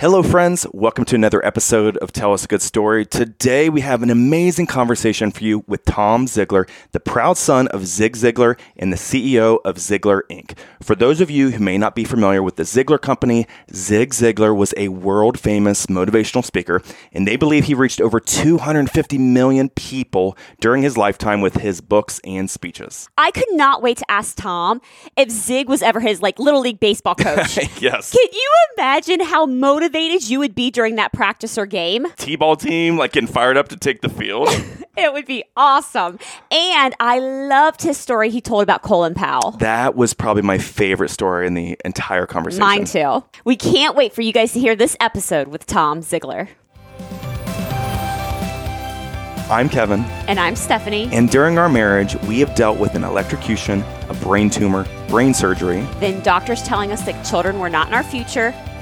Hello, friends. Welcome to another episode of Tell Us a Good Story. Today, we have an amazing conversation for you with Tom Ziglar, the proud son of Zig Ziglar and the CEO of Ziglar Inc. For those of you who may not be familiar with the Ziglar Company, Zig Ziglar was a world famous motivational speaker, and they believe he reached over 250 million people during his lifetime with his books and speeches. I could not wait to ask Tom if Zig was ever his like little league baseball coach. yes. Can you imagine how motivated you would be during that practice or game? T ball team, like getting fired up to take the field. It would be awesome. And I loved his story he told about Colin Powell. that was probably my favorite story in the entire conversation. Mine too. We can't wait for you guys to hear this episode with Tom Ziglar. I'm Kevin. And I'm Stephanie. And during our marriage, we have dealt with an electrocution, a brain tumor, brain surgery. then doctors telling us that children were not in our future,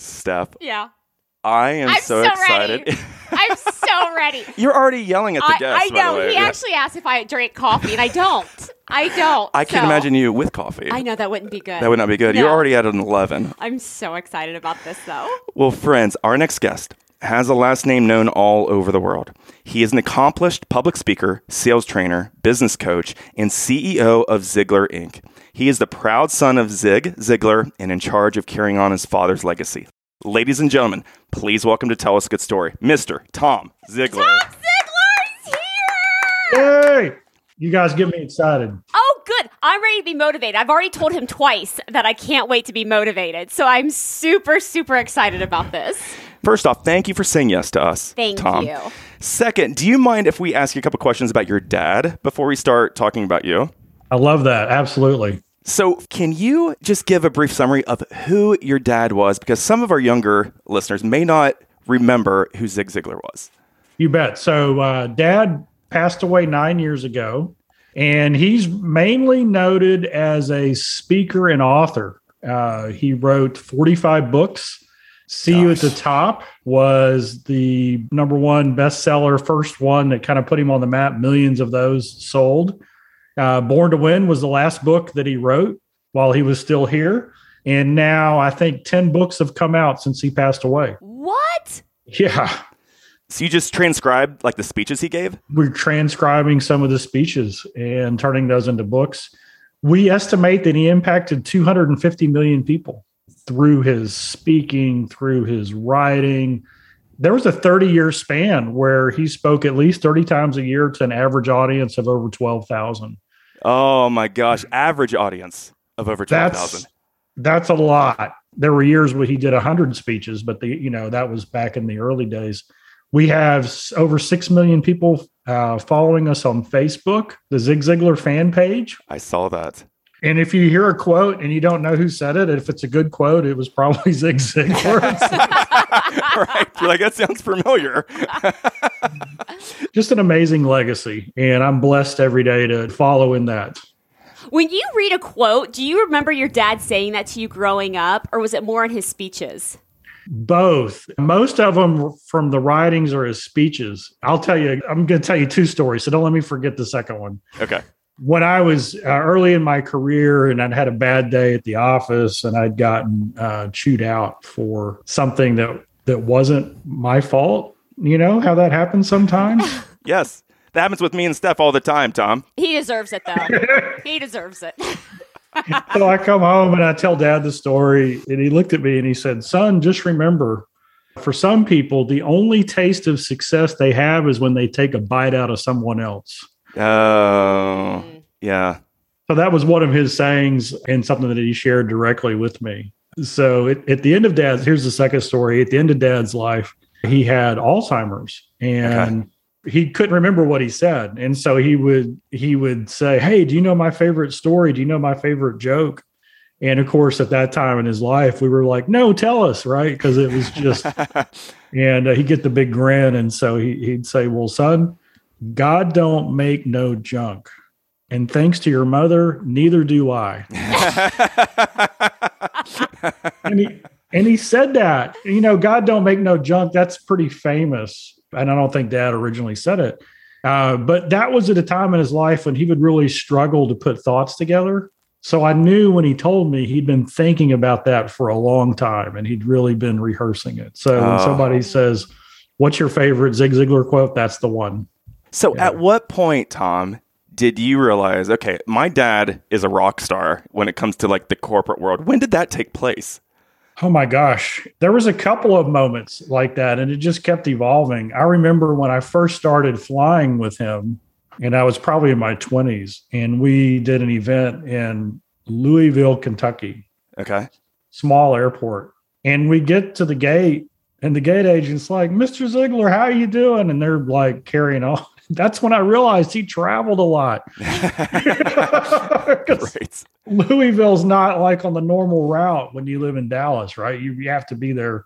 Steph, Yeah. I am I'm so, so excited. I'm so ready. You're already yelling at the I, guests. I know. He actually asked if I drank coffee, and I don't. I don't. I can So- imagine you with coffee. I know that wouldn't be good. That would not be good. No. You're already at an 11. I'm so excited about this, though. Well, friends, our next guest has a last name known all over the world. He is an accomplished public speaker, sales trainer, business coach, and CEO of Ziglar Inc. He is the proud son of Zig Ziglar and in charge of carrying on his father's legacy. Ladies and gentlemen, please welcome to tell us a good story, Mr. Tom Ziglar. Tom Ziglar's here. Yay! You guys get me excited. Oh, good. I'm ready to be motivated. I've already told him twice that I can't wait to be motivated. So I'm super, super excited about this. First off, thank you for saying yes to us. Thank Tom. you. Second, do you mind if we ask you a couple questions about your dad before we start talking about you? I love that. Absolutely. So, can you just give a brief summary of who your dad was? Because some of our younger listeners may not remember who Zig Ziglar was. You bet. So, uh, dad passed away nine years ago, and he's mainly noted as a speaker and author. Uh, he wrote 45 books. See You at the Top was the number one bestseller, first one that kind of put him on the map. Millions of those sold. Uh, Born to Win was the last book that he wrote while he was still here. And now I think 10 books have come out since he passed away. What? Yeah. So, you just transcribed like the speeches he gave? We're transcribing some of the speeches and turning those into books. We estimate that he impacted 250 million people through his speaking, through his writing. There was a 30 year span where he spoke at least 30 times a year to an average audience of over 12,000. Oh my gosh, average audience of over 12,000. That's that's a lot. There were years where he did 100 speeches, but the you know that was back in the early days. We have over 6 million people uh, following us on Facebook, the Zig Ziglar fan page. I saw that. And if you hear a quote and you don't know who said it, if it's a good quote, it was probably Zig Ziglar. right. You're like, that sounds familiar. Just an amazing legacy. And I'm blessed every day to follow in that. When you read a quote, do you remember your dad saying that to you growing up, or was it more in his speeches? Both. Most of them from the writings or his speeches. I'll tell you, I'm going to tell you two stories. So don't let me forget the second one. Okay. When I was uh, early in my career and I'd had a bad day at the office and I'd gotten uh, chewed out for something that, that wasn't my fault, you know how that happens sometimes? Yes. That happens with me and Steph all the time, Tom. He deserves it, though. he deserves it. so I come home and I tell dad the story, and he looked at me and he said, Son, just remember for some people, the only taste of success they have is when they take a bite out of someone else. Oh, yeah. So that was one of his sayings and something that he shared directly with me. So at, at the end of dad's, here's the second story. At the end of dad's life, he had Alzheimer's and he couldn't remember what he said. And so he would he would say, Hey, do you know my favorite story? Do you know my favorite joke? And of course, at that time in his life, we were like, no, tell us, right? Because it was just, and uh, he'd get the big grin. And so he, he'd say, well, son, God don't make no junk. And thanks to your mother, neither do I. and, he, and he said that, you know, God don't make no junk. That's pretty famous. And I don't think dad originally said it. Uh, but that was at a time in his life when he would really struggle to put thoughts together. So I knew when he told me he'd been thinking about that for a long time and he'd really been rehearsing it. So oh. when somebody says, What's your favorite Zig Ziglar quote? That's the one. So yeah. at what point, Tom, did you realize, okay, my dad is a rock star when it comes to like the corporate world? When did that take place? Oh my gosh. There was a couple of moments like that and it just kept evolving. I remember when I first started flying with him and I was probably in my 20s and we did an event in Louisville, Kentucky. Okay. Small airport. And we get to the gate and the gate agent's like, Mr. Ziglar, how are you doing? And they're like carrying on that's when I realized he traveled a lot. right. Louisville's not like on the normal route when you live in Dallas, right? You, you have to be there.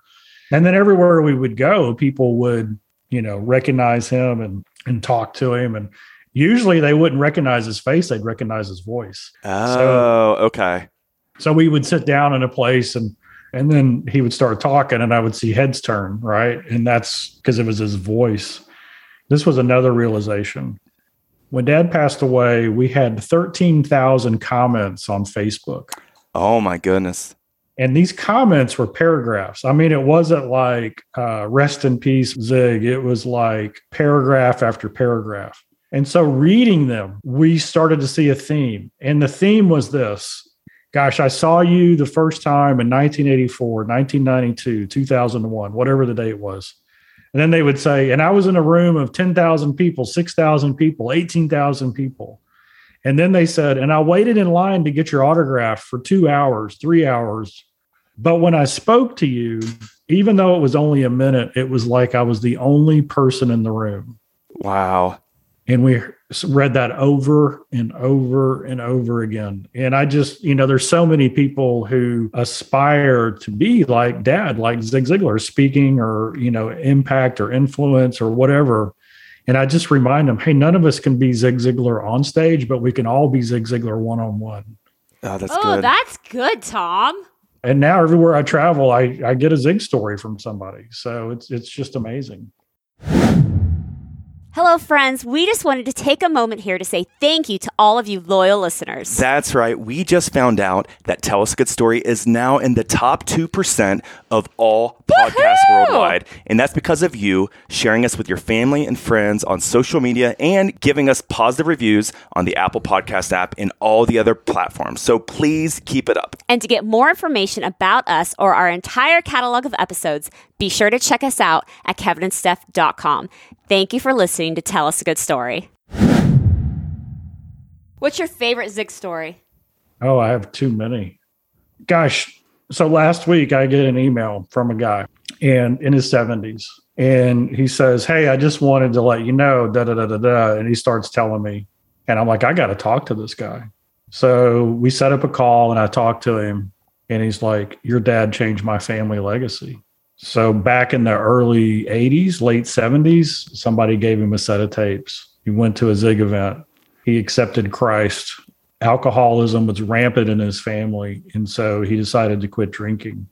And then everywhere we would go, people would, you know, recognize him and and talk to him. And usually they wouldn't recognize his face, they'd recognize his voice. Oh, so, okay. So we would sit down in a place and and then he would start talking and I would see heads turn, right? And that's because it was his voice. This was another realization. When dad passed away, we had 13,000 comments on Facebook. Oh my goodness. And these comments were paragraphs. I mean, it wasn't like uh, rest in peace, Zig. It was like paragraph after paragraph. And so reading them, we started to see a theme. And the theme was this Gosh, I saw you the first time in 1984, 1992, 2001, whatever the date was. And then they would say, and I was in a room of 10,000 people, 6,000 people, 18,000 people. And then they said, and I waited in line to get your autograph for two hours, three hours. But when I spoke to you, even though it was only a minute, it was like I was the only person in the room. Wow. And we read that over and over and over again. And I just, you know, there's so many people who aspire to be like dad, like Zig Ziglar, speaking or, you know, impact or influence or whatever. And I just remind them, hey, none of us can be Zig Ziglar on stage, but we can all be Zig Ziglar one on one. Oh, ah, that's good. oh, good. that's good, Tom. And now everywhere I travel, I, I get a Zig story from somebody. So it's it's just amazing. Hello, friends. We just wanted to take a moment here to say thank you to all of you loyal listeners. That's right. We just found out that Tell Us a Good Story is now in the top 2% of all podcasts worldwide. And that's because of you sharing us with your family and friends on social media and giving us positive reviews on the Apple Podcast app and all the other platforms. So please keep it up. And to get more information about us or our entire catalog of episodes, be sure to check us out at kevinandsteph.com. Thank you for listening to Tell Us a Good Story. What's your favorite Zig story? Oh, I have too many. Gosh, so last week I get an email from a guy and in his 70s and he says, "Hey, I just wanted to let you know da da da da da." And he starts telling me, and I'm like, "I got to talk to this guy." So we set up a call and I talked to him, and he's like, "Your dad changed my family legacy." So back in the early 80s, late 70s, somebody gave him a set of tapes. He went to a Zig event. He accepted Christ. Alcoholism was rampant in his family. And so he decided to quit drinking.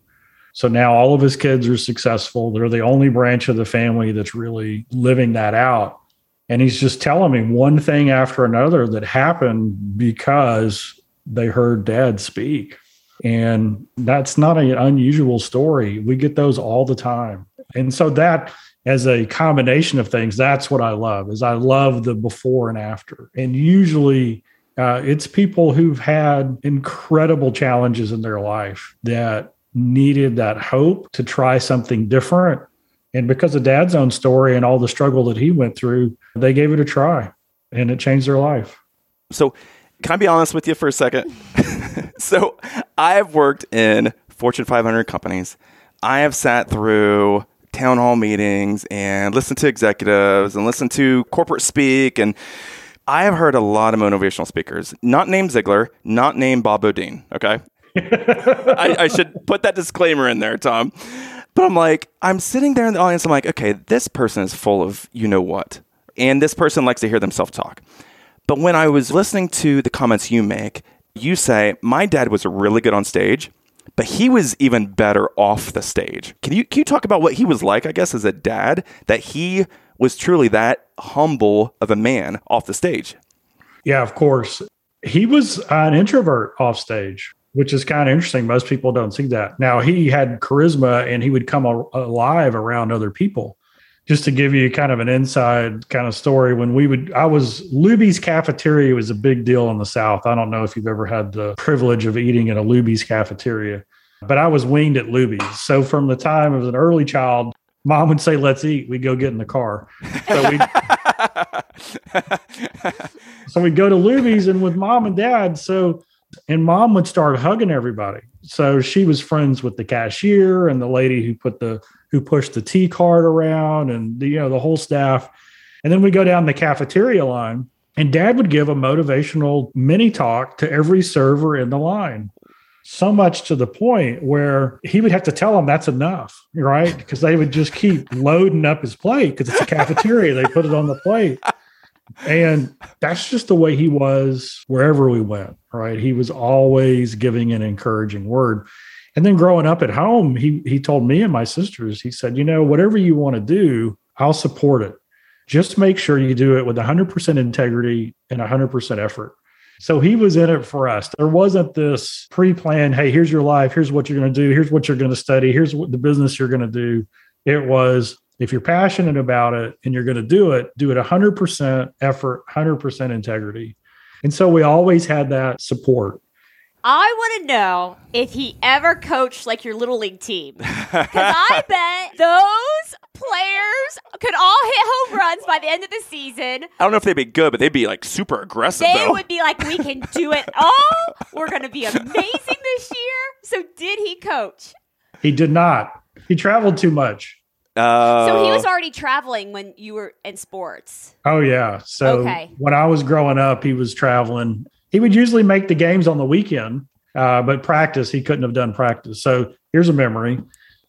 So now all of his kids are successful. They're the only branch of the family that's really living that out. And he's just telling me one thing after another that happened because they heard dad speak. And that's not an unusual story. We get those all the time. And so that as a combination of things, that's what I love is I love the before and after. And usually uh, it's people who've had incredible challenges in their life that needed that hope to try something different. And because of dad's own story and all the struggle that he went through, they gave it a try and it changed their life. So, can I be honest with you for a second? so I have worked in Fortune 500 companies. I have sat through town hall meetings and listened to executives and listened to corporate speak. And I have heard a lot of motivational speakers, not named Ziglar, not named Bob Beaudine. Okay. I, I should put that disclaimer in there, Tom. But I'm like, I'm sitting there in the audience. I'm like, okay, this person is full of you know what. And this person likes to hear themselves talk. But when I was listening to the comments you make, you say, my dad was really good on stage, but he was even better off the stage. Can you, can you talk about what he was like, I guess, as a dad, that he was truly that humble of a man off the stage? Yeah, of course. He was an introvert off stage, which is kind of interesting. Most people don't see that. Now, he had charisma and he would come alive around other people just to give you kind of an inside kind of story when we would i was luby's cafeteria was a big deal in the south. I don't know if you've ever had the privilege of eating at a luby's cafeteria but i was weaned at luby's. So from the time of an early child mom would say let's eat. We'd go get in the car. So we so we'd go to luby's and with mom and dad. So and mom would start hugging everybody. So she was friends with the cashier and the lady who put the who pushed the tea cart around and the, you know the whole staff. And then we go down the cafeteria line, and Dad would give a motivational mini talk to every server in the line. So much to the point where he would have to tell them that's enough, right? Because they would just keep loading up his plate because it's a cafeteria. they put it on the plate. And that's just the way he was wherever we went, right? He was always giving an encouraging word. And then growing up at home, he he told me and my sisters, he said, you know, whatever you want to do, I'll support it. Just make sure you do it with 100% integrity and 100% effort. So he was in it for us. There wasn't this pre-planned, hey, here's your life, here's what you're going to do, here's what you're going to study, here's what the business you're going to do. It was if you're passionate about it and you're going to do it, do it 100% effort, 100% integrity. And so we always had that support. I want to know if he ever coached like your little league team. Because I bet those players could all hit home runs by the end of the season. I don't know if they'd be good, but they'd be like super aggressive. They though. would be like, we can do it all. We're going to be amazing this year. So, did he coach? He did not. He traveled too much. Uh, So, he was already traveling when you were in sports. Oh yeah. So Okay. when I was growing up, he was traveling. He would usually make the games on the weekend, uh, but practice he couldn't have done practice. So here's a memory.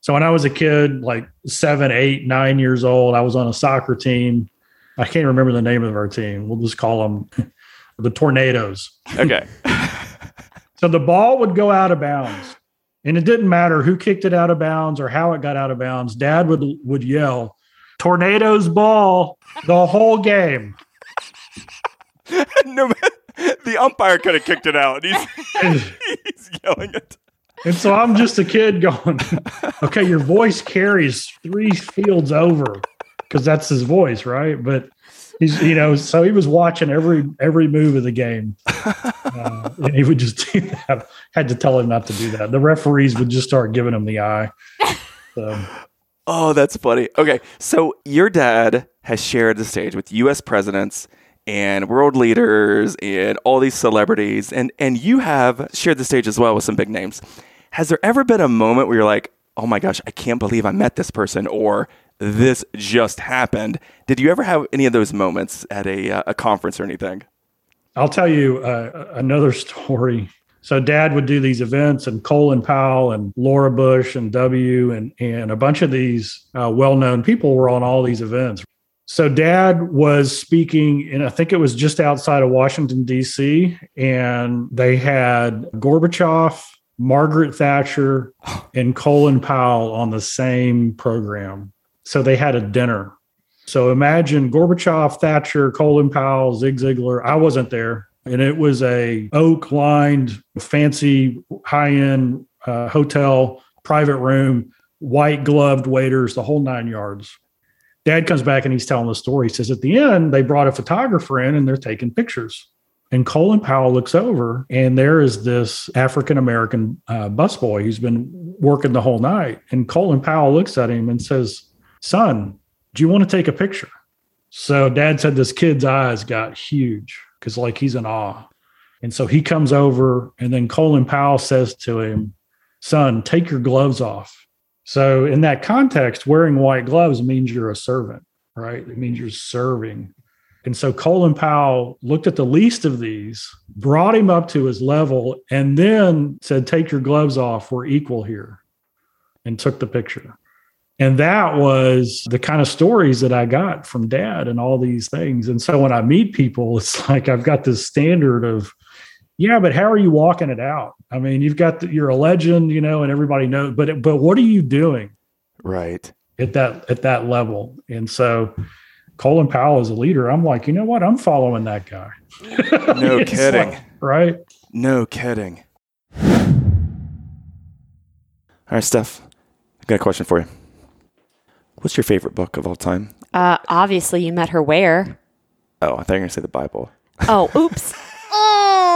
So when I was a kid, like seven, eight, nine years old, I was on a soccer team. I can't remember the name of our team. We'll just call them the Tornadoes. okay. So the ball would go out of bounds, and it didn't matter who kicked it out of bounds or how it got out of bounds. Dad would would yell, "Tornadoes ball!" the whole game. no, the umpire could have kicked it out. He's, And, he's yelling it. and so I'm just a kid going, "Okay, your voice carries three fields over because that's his voice, right?" But he's you know, so he was watching every every move of the game, uh, and he would just do that. Had to tell him not to do that. The referees would just start giving him the eye. So. Oh, that's funny. Okay, so your dad has shared the stage with U.S. presidents and world leaders and all these celebrities, and and you have shared the stage as well with some big names. Has there ever been a moment where you're like, "Oh my gosh, I can't believe I met this person," or "This just happened"? Did you ever have any of those moments at a uh, a conference or anything? I'll tell you uh, another story. So dad would do these events and Colin Powell and Laura Bush and W and, and a bunch of these uh, well-known people were on all these events. So dad was speaking and I think it was just outside of Washington, DC. And they had Gorbachev, Margaret Thatcher, and Colin Powell on the same program. So they had a dinner. So imagine Gorbachev, Thatcher, Colin Powell, Zig Ziglar. I wasn't there and it was a oak lined fancy high-end uh, hotel private room white gloved waiters the whole nine yards dad comes back and he's telling the story he says at the end they brought a photographer in and they're taking pictures and colin powell looks over and there is this african american uh, busboy who's been working the whole night and colin powell looks at him and says son do you want to take a picture so dad said this kid's eyes got huge because like he's in awe. And so he comes over, and then Colin Powell says to him, Son, take your gloves off. So, in that context, wearing white gloves means you're a servant, right? It means you're serving. And so Colin Powell looked at the least of these, brought him up to his level, and then said, Take your gloves off. We're equal here. And took the picture. And that was the kind of stories that I got from dad and all these things. And so when I meet people, it's like I've got this standard of, yeah, but how are you walking it out? I mean, you've got the, you're a legend, you know, and everybody knows, but but what are you doing Right. at that at that level? And so Colin Powell is a leader. I'm like, you know what? I'm following that guy. No kidding. like, right? No kidding. All right, Steph, I got a question for you. What's your favorite book of all time? Uh, obviously, you met her where? Oh, I thought you were going to say the Bible. Oh, oops. oh,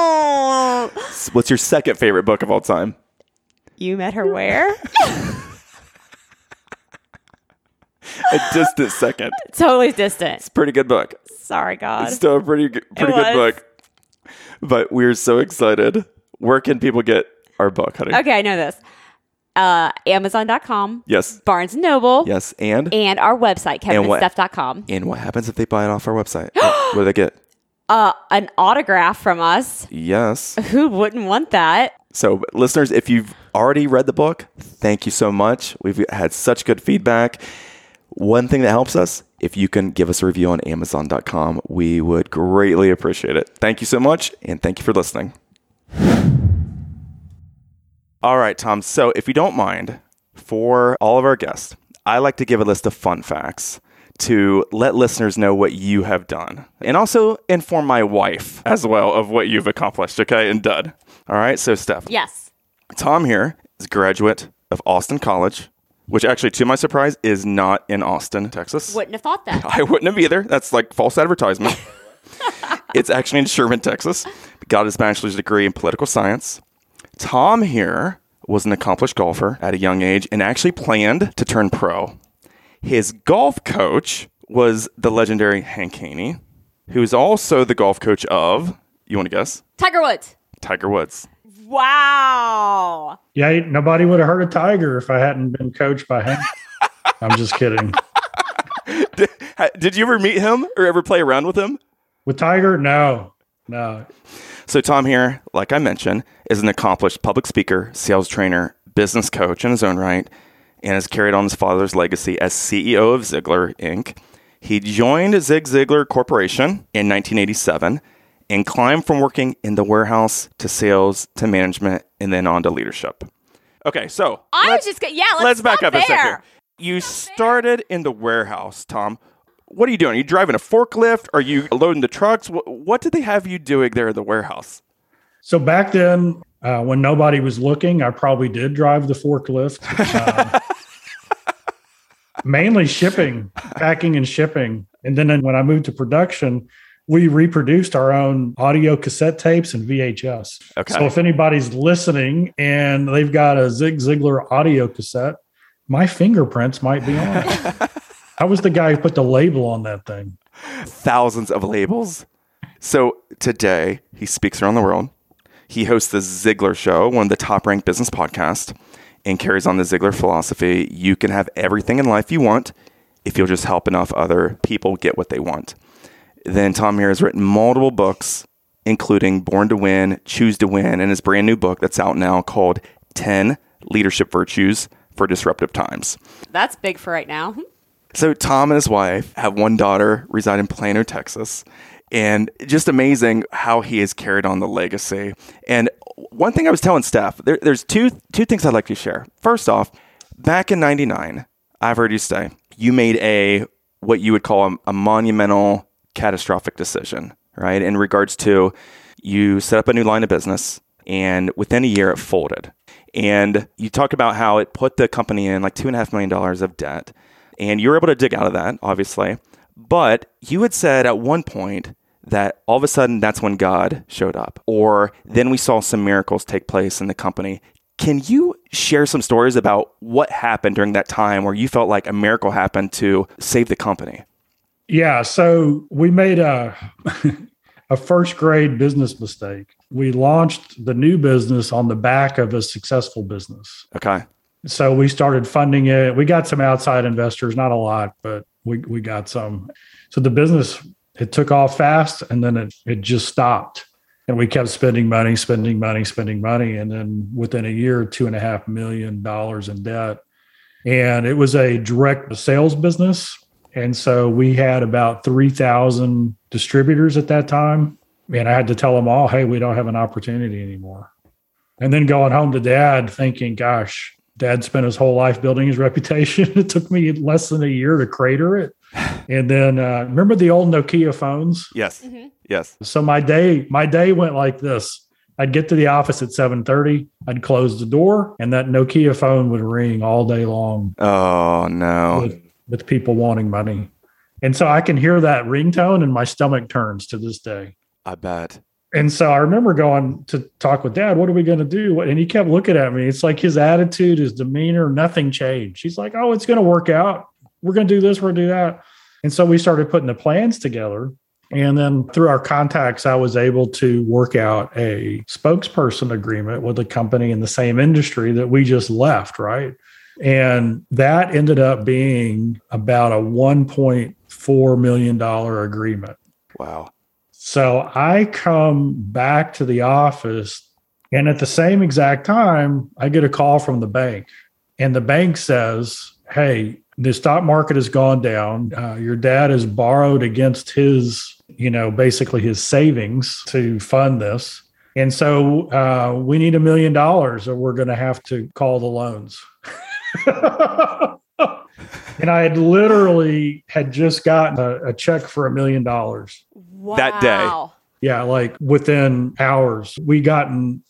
What's your second favorite book of all time? you met her where? A distant second. totally distant. It's a pretty good book. Sorry, God. It's still a pretty good, pretty good book. But we're so excited. Where can people get our book, honey? Okay, I know this. Uh, Amazon.com, Yes. Barnes and Noble, Yes. And and our website, And what- kevinandsteph.com. and what happens if they buy it off our website? what do they get? Uh, an autograph from us. Yes. Who wouldn't want that? So, listeners, if you've already read the book, thank you so much. We've had such good feedback. One thing that helps us, if you can give us a review on Amazon.com, we would greatly appreciate it. Thank you so much, and thank you for listening. All right, Tom. So, if you don't mind, for all of our guests, I like to give a list of fun facts to let listeners know what you have done and also inform my wife as well of what you've accomplished, okay, and done. All right, so Steph, Yes. Tom here is a graduate of Austin College, which actually, to my surprise, is not in Austin, Texas. Wouldn't have thought that. I wouldn't have either. That's like false advertisement. it's actually in Sherman, Texas. Got his bachelor's degree in political science. Tom here was an accomplished golfer at a young age and actually planned to turn pro. His golf coach was the legendary Hank Haney, who is also the golf coach of, you want to guess? Tiger Woods. Tiger Woods. Wow. Yeah, nobody would have heard of Tiger if I hadn't been coached by him. I'm just kidding. Did, did you ever meet him or ever play around with him? With Tiger, no, no. So, Tom here, like I mentioned, is an accomplished public speaker, sales trainer, business coach in his own right, and has carried on his father's legacy as CEO of Ziglar Inc. He joined Zig Ziglar Corporation in 1987 and climbed from working in the warehouse to sales to management and then on to leadership. Okay, so I was just go- yeah. Let's, let's back stop up a second. You started in the warehouse, Tom. What are you doing? Are you driving a forklift? Are you loading the trucks? What, what did they have you doing there in the warehouse? So back then, uh, when nobody was looking, I probably did drive the forklift. Uh, mainly shipping, packing and shipping. And then when I moved to production, we reproduced our own audio cassette tapes and VHS. Okay. So if anybody's listening and they've got a Zig Ziglar audio cassette, my fingerprints might be on it. I was the guy who put the label on that thing. Thousands of labels. So today he speaks around the world. He hosts the Ziglar Show, one of the top ranked business podcasts, and carries on the Ziglar philosophy. You can have everything in life you want if you'll just help enough other people get what they want. Then Tom here has written multiple books, including Born to Win, Choose to Win, and his brand new book that's out now called 10 Leadership Virtues for Disruptive Times. That's big for right now. So Tom and his wife have one daughter reside in Plano, Texas. And just amazing how he has carried on the legacy. And one thing I was telling Steph, there, there's two two things I'd like to share. First off, back in '99, I've heard you say you made a what you would call a, a monumental, catastrophic decision, right? In regards to you set up a new line of business, and within a year it folded. And you talked about how it put the company in like two and a half million dollars of debt. And you were able to dig out of that, obviously. But you had said at one point that all of a sudden that's when God showed up, or then we saw some miracles take place in the company. Can you share some stories about what happened during that time where you felt like a miracle happened to save the company? Yeah, so we made a a first grade business mistake. We launched the new business on the back of a successful business. Okay. So we started funding it. We got some outside investors, not a lot, but we we got some. So the business it took off fast and then it, it just stopped. And we kept spending money, spending money, spending money. And then within a year, two and a half million dollars in debt. And it was a direct sales business. And so we had about 3,000 distributors at that time. And I had to tell them all, hey, we don't have an opportunity anymore. And then going home to dad thinking, gosh, dad spent his whole life building his reputation. it took me less than a year to crater it. And then uh, remember the old Nokia phones? Yes. Mhm. Yes. So my day, my day went like this. I'd get to the office at 7:30, I'd close the door, and that Nokia phone would ring all day long Oh no. with, with people wanting money. And so I can hear that ringtone and my stomach turns to this day. I bet. And so I remember going to talk with dad, what are we going to do? And he kept looking at me. It's like his attitude, his demeanor, nothing changed. He's like, oh, it's going to work out. We're going to do this, we're going to do that. And so we started putting the plans together. And then through our contacts, I was able to work out a spokesperson agreement with a company in the same industry that we just left, right? And that ended up being about a $1.4 million agreement. Wow. So I come back to the office, and at the same exact time, I get a call from the bank. And the bank says, Hey, the stock market has gone down. Uh, your dad has borrowed against his, you know, basically his savings to fund this. And so uh, we need a million dollars, or we're going to have to call the loans. and I had literally had just gotten a, a check for a million dollars. Wow. That day. Yeah, like within hours, we gotten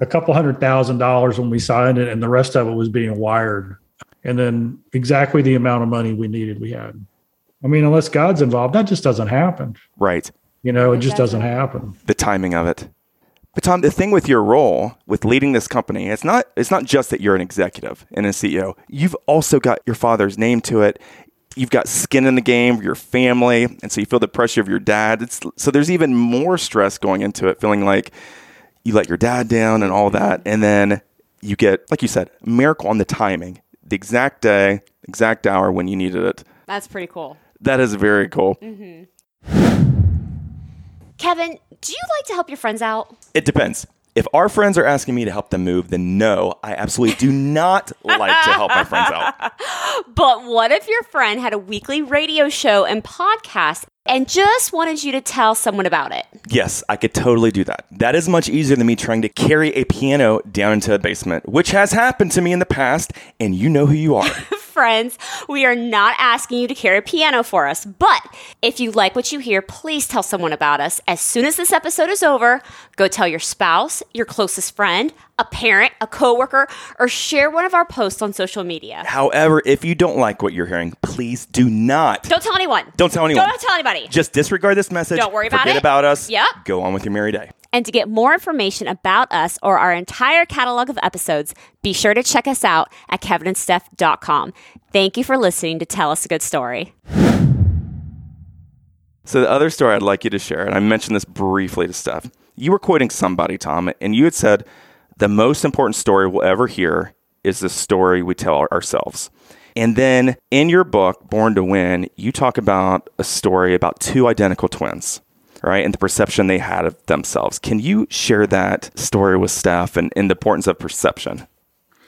a couple hundred thousand dollars when we signed it, and the rest of it was being wired. And then exactly the amount of money we needed, we had. I mean, unless God's involved, that just doesn't happen. Right. You know, it just doesn't happen. The timing of it. But Tom, the thing with your role with leading this company, it's not it's not just that you're an executive and a CEO. You've also got your father's name to it. You've got skin in the game, your family, and so you feel the pressure of your dad. It's so there's even more stress going into it, feeling like you let your dad down and all that, and then you get, like you said, miracle on the timing, the exact day, exact hour when you needed it. That's pretty cool. That is very cool. Mm-hmm. Kevin, do you like to help your friends out? It depends. If our friends are asking me to help them move, then no, I absolutely do not like to help my friends out. But what if your friend had a weekly radio show and podcast and just wanted you to tell someone about it? Yes, I could totally do that. That is much easier than me trying to carry a piano down into a basement, which has happened to me in the past, and you know who you are. Friends, we are not asking you to carry a piano for us, but if you like what you hear, please tell someone about us. As soon as this episode is over, go tell your spouse, your closest friend, a parent, a coworker, or share one of our posts on social media. However, if you don't like what you're hearing, please do not. Don't tell anyone. Don't tell anyone. Don't tell anybody. Just disregard this message. Don't worry about Forget it. about us. Yep. Go on with your merry day. And to get more information about us or our entire catalog of episodes, be sure to check us out at kevinandsteph.com. Thank you for listening to Tell Us a Good Story. So the other story I'd like you to share, and I mentioned this briefly to Steph. You were quoting somebody, Tom, and you had said the most important story we'll ever hear is the story we tell ourselves. And then in your book, Born to Win, you talk about a story about two identical twins, right? And the perception they had of themselves. Can you share that story with Steph and, and the importance of perception?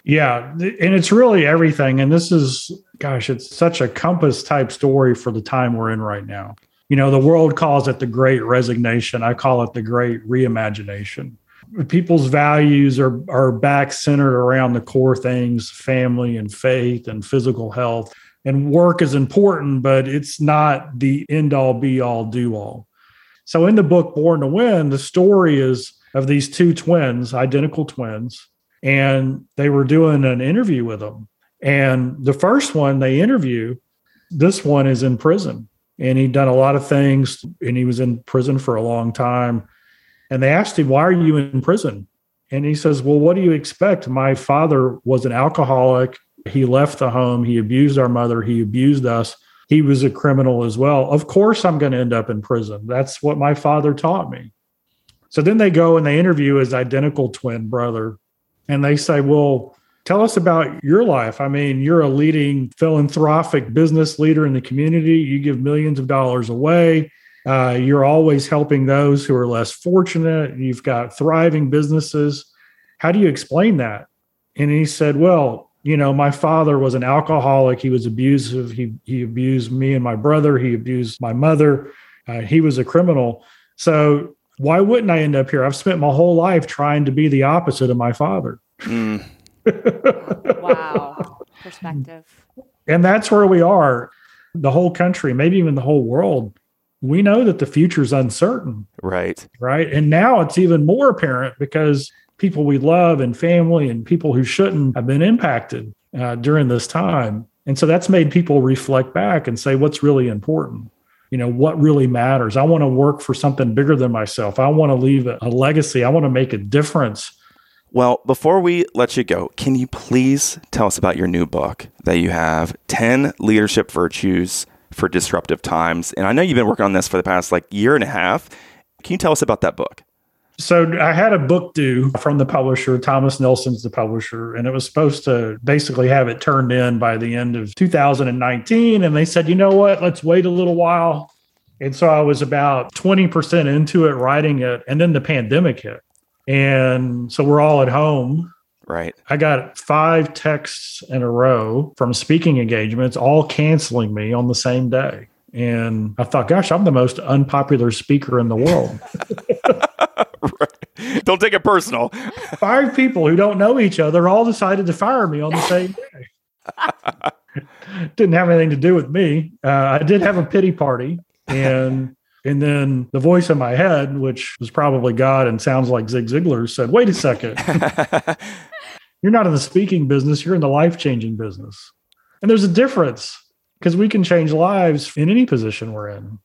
Yeah, and it's really everything. And this is, gosh, it's such a compass type story for the time we're in right now. You know, the world calls it the great resignation. I call it the great reimagination. People's values are, are back centered around the core things family and faith and physical health. And work is important, but it's not the end all be all do all. So in the book Born to Win, the story is of these two twins, identical twins, and they were doing an interview with them. And the first one they interview, this one is in prison and he'd done a lot of things and he was in prison for a long time. And they asked him, Why are you in prison? And he says, Well, what do you expect? My father was an alcoholic. He left the home. He abused our mother. He abused us. He was a criminal as well. Of course, I'm going to end up in prison. That's what my father taught me. So then they go and they interview his identical twin brother. And they say, Well, tell us about your life. I mean, you're a leading philanthropic business leader in the community. You give millions of dollars away. Uh, you're always helping those who are less fortunate. You've got thriving businesses. How do you explain that? And he said, Well, you know, my father was an alcoholic. He was abusive. He, he abused me and my brother. He abused my mother. Uh, he was a criminal. So why wouldn't I end up here? I've spent my whole life trying to be the opposite of my father. Mm. wow. Perspective. And that's where we are. The whole country, maybe even the whole world, we know that the future is uncertain. Right. Right. And now it's even more apparent because people we love and family and people who shouldn't have been impacted uh, during this time. And so that's made people reflect back and say, what's really important? you know what really matters? I want to work for something bigger than myself. I want to leave a, legacy. I want to make a difference. Well before we let you go can you please tell us about your new book that you have 10 leadership virtues for disruptive times? And i know you've been working on this for the past like year and a half. Can you tell us about that book so I had a book due from the publisher, Thomas Nelson's the publisher, and it was supposed to basically have it turned in by the end of 2019. And they said, you know what, let's wait a little while. And so I was about 20% into it, writing it, and then the pandemic hit. And so we're all at home. Right. I got five texts in a row from speaking engagements, all canceling me on the same day. And I thought, gosh, I'm the most unpopular speaker in the world. Don't take it personal. Five people who don't know each other all decided to fire me on the same day. Didn't have anything to do with me. Uh, I did have a pity party, and and then the voice in my head, which was probably God and sounds like Zig Ziglar, said, "Wait a second, you're not in the speaking business. You're in the life changing business." And there's a difference because we can change lives in any position we're in.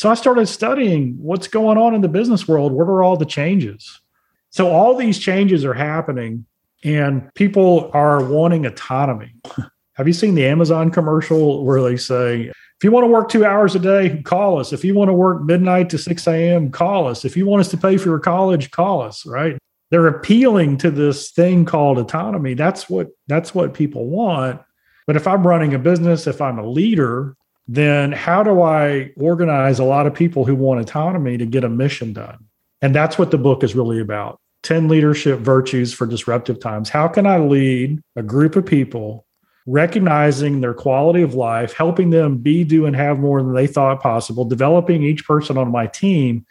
So I started studying what's going on in the business world. What are all the changes? So all these changes are happening and people are wanting autonomy. Have you seen the Amazon commercial where they say, if you want to work two hours a day, call us. If you want to work midnight to 6 a.m., call us. If you want us to pay for your college, call us, right? They're appealing to this thing called autonomy. That's what that's what people want. But if I'm running a business, if I'm a leader, then how do I organize a lot of people who want autonomy to get a mission done? And that's what the book is really about 10 leadership virtues for disruptive times. How can I lead a group of people, recognizing their quality of life, helping them be, do, and have more than they thought possible, developing each person on my team?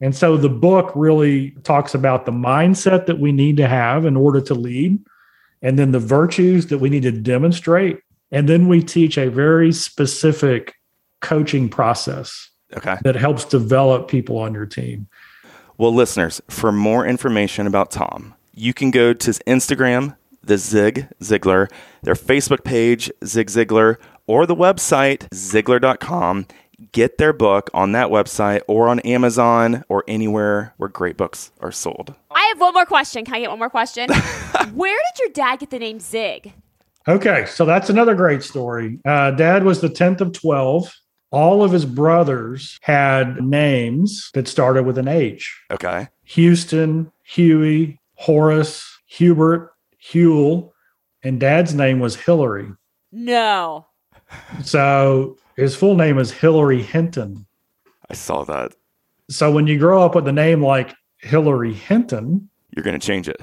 And so the book really talks about the mindset that we need to have in order to lead, and then the virtues that we need to demonstrate and then we teach a very specific coaching process okay. that helps develop people on your team. Well, listeners, for more information about Tom, you can go to his Instagram, the Zig Ziglar, their Facebook page, Zig Ziglar, or the website, Ziglar.com. Get their book on that website or on Amazon or anywhere where great books are sold. I have one more question. Can I get one more question? where did your dad get the name Zig? Okay, so that's another great story. Uh, Dad was the 10th of 12. All of his brothers had names that started with an H. Okay. Houston, Huey, Horace, Hubert, Huel, and Dad's name was Hillary. No. So his full name is Hillary Hinton. I saw that. So when you grow up with a name like Hillary Hinton, you're going to change it.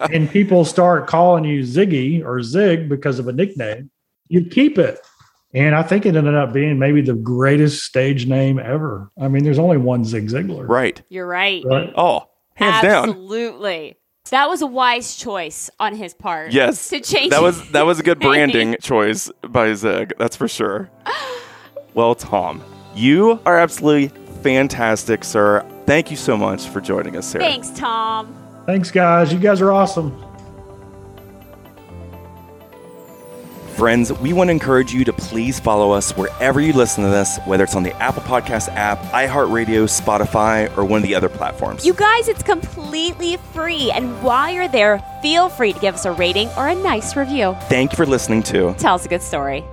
and people start calling you Ziggy or Zig because of a nickname, you keep it. And I think it ended up being maybe the greatest stage name ever. I mean, there's only one Zig Ziglar. Right. You're right. right? Oh, hands Absolutely. down. Absolutely. That was a wise choice on his part. Yes. To change That was that was a good branding choice by Zig. That's for sure. well, Tom, you are absolutely fantastic, sir. Thank you so much for joining us, Sarah. Thanks, Tom. Thanks, guys. You guys are awesome. Friends, we want to encourage you to please follow us wherever you listen to this, whether it's on the Apple Podcast app, iHeartRadio, Spotify, or one of the other platforms. You guys, it's completely free. And while you're there, feel free to give us a rating or a nice review. Thank you for listening to Tell us a good story.